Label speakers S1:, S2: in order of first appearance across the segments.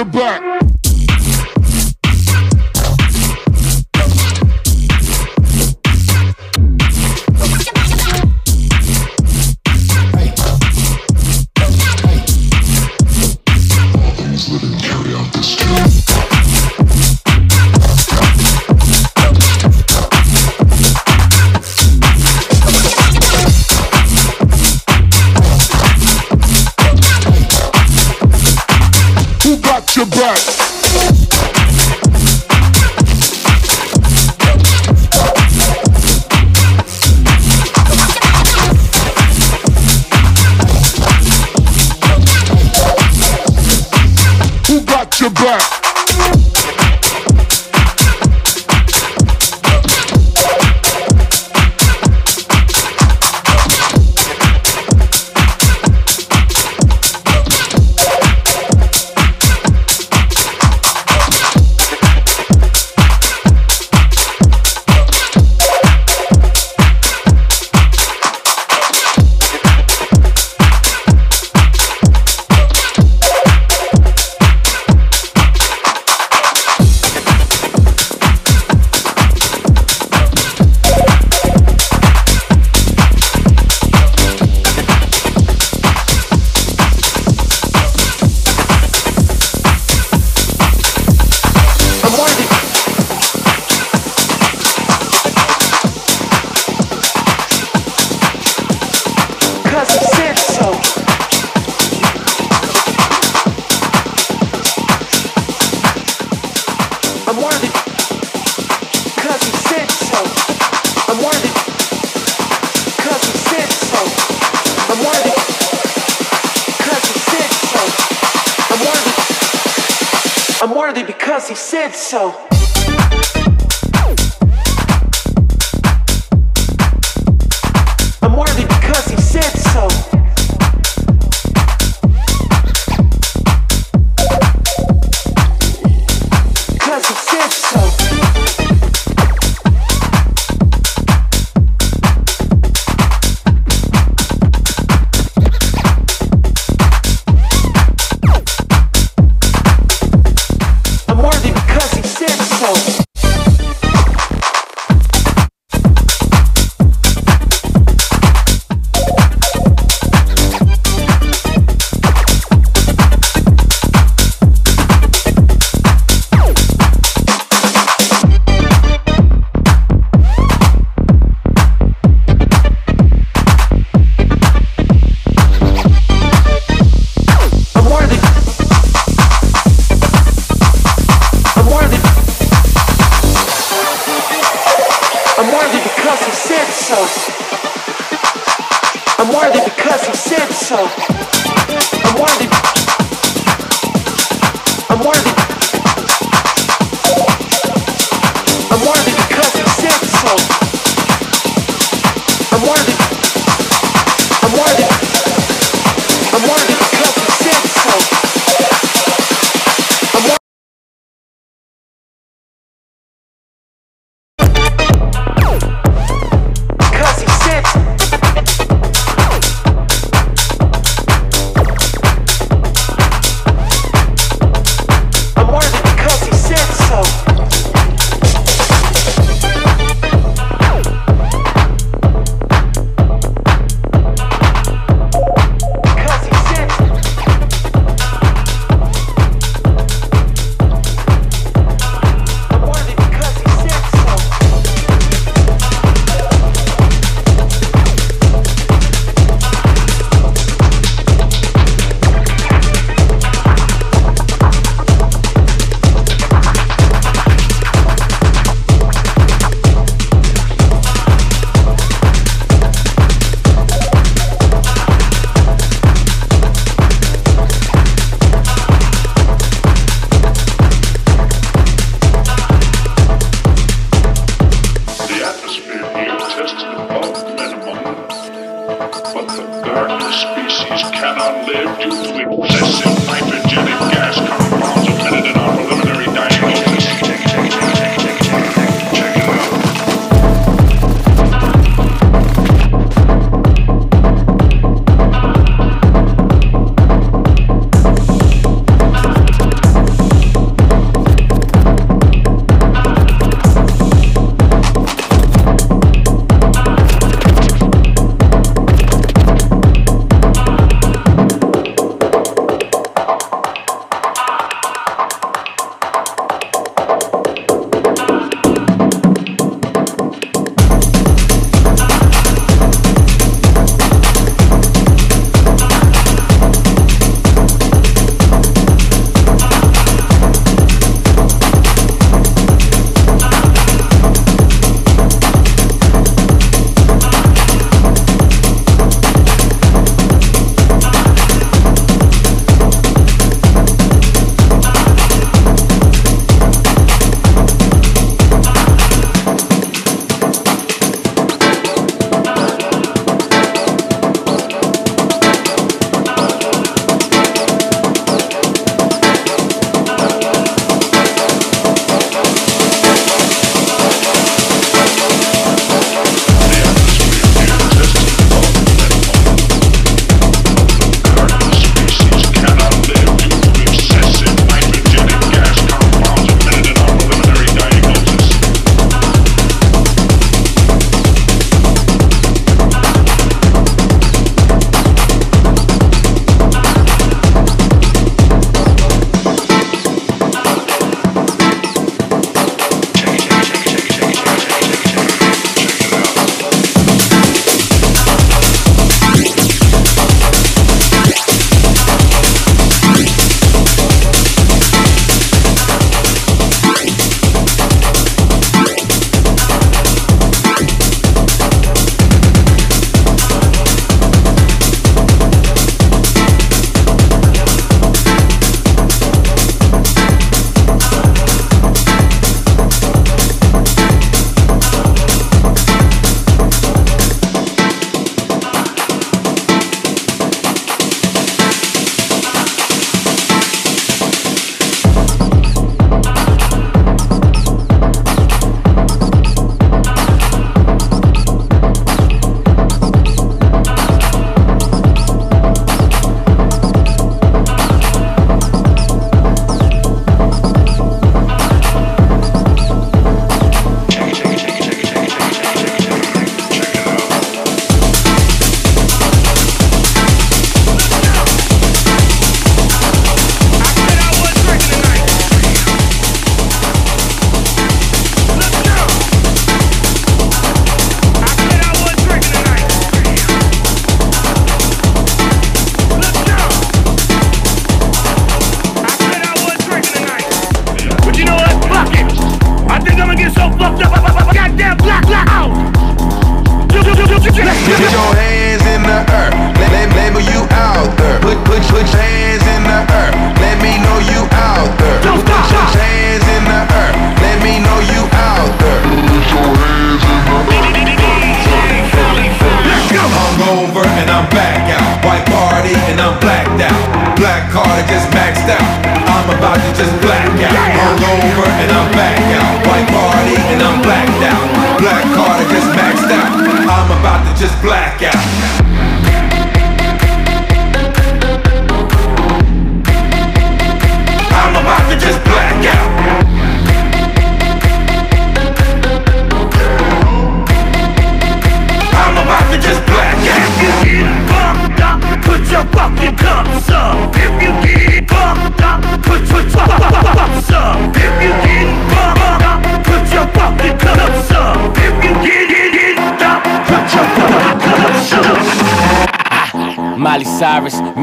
S1: your back.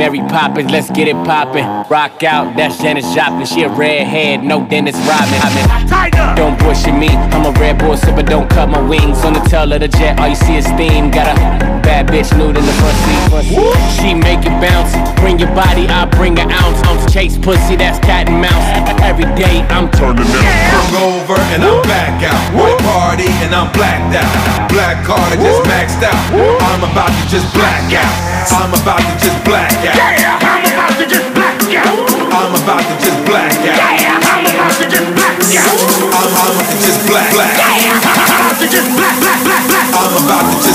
S2: Mary Poppins, let's get it poppin'. Rock out, that's Janis Joplin. She a redhead, no Dennis Rodman. I don't bullshit me, I'm a red bull sipper, don't cut my wings. On the tail of the jet, all you see is steam. Got a bad bitch nude in the front seat. She make it bounce, bring your body, I bring an ounce. Ounce chase pussy, that's cat and mouse. Every day I'm turning it.
S3: Hungover and I'm back out. White party and I'm blacked out. Black card I just maxed out. I'm about to just black out. I'm about to just black out.
S4: Yeah, I'm about to just black out.
S3: I'm about to just black out.
S4: Yeah, I'm about to just black out.
S3: I'm, I'm about to just black black.
S4: Yeah, I'm about to just black, black, black, black.
S3: I'm about to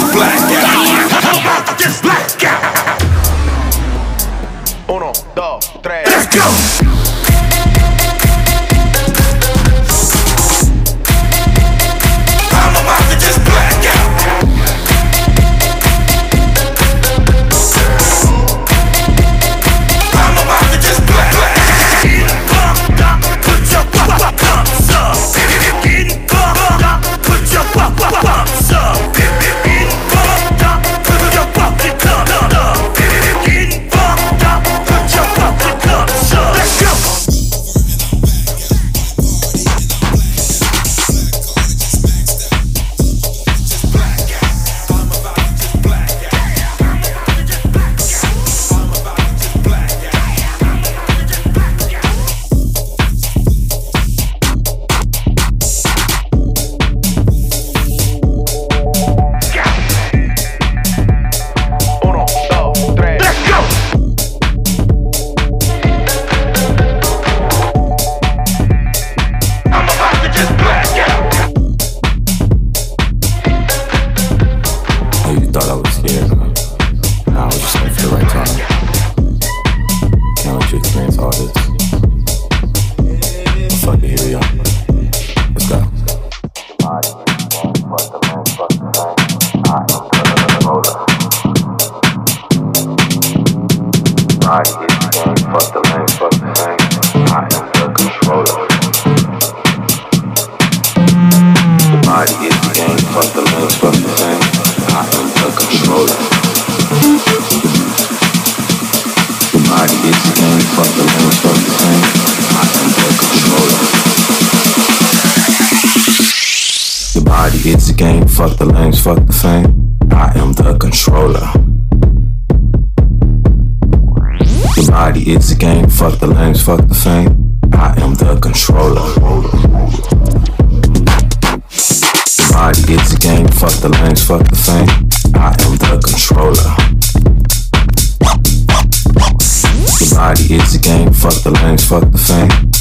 S5: fuck the fame.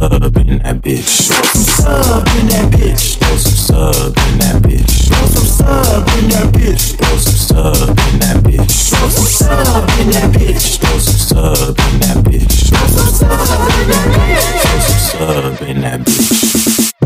S5: Sub in that bitch. Throw some sub in that bitch. Throw some sub in that bitch. Throw some sub in that bitch. Throw some sub in that bitch. Throw some sub in that bitch. Throw some sub in that bitch. Throw some sub in that bitch. Throw some sub in that bitch.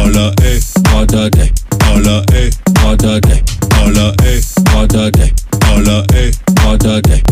S5: holla, eh, holla, day, holla, eh, holla, day, holla, eh, holla, day, holla, eh, holla,
S6: day.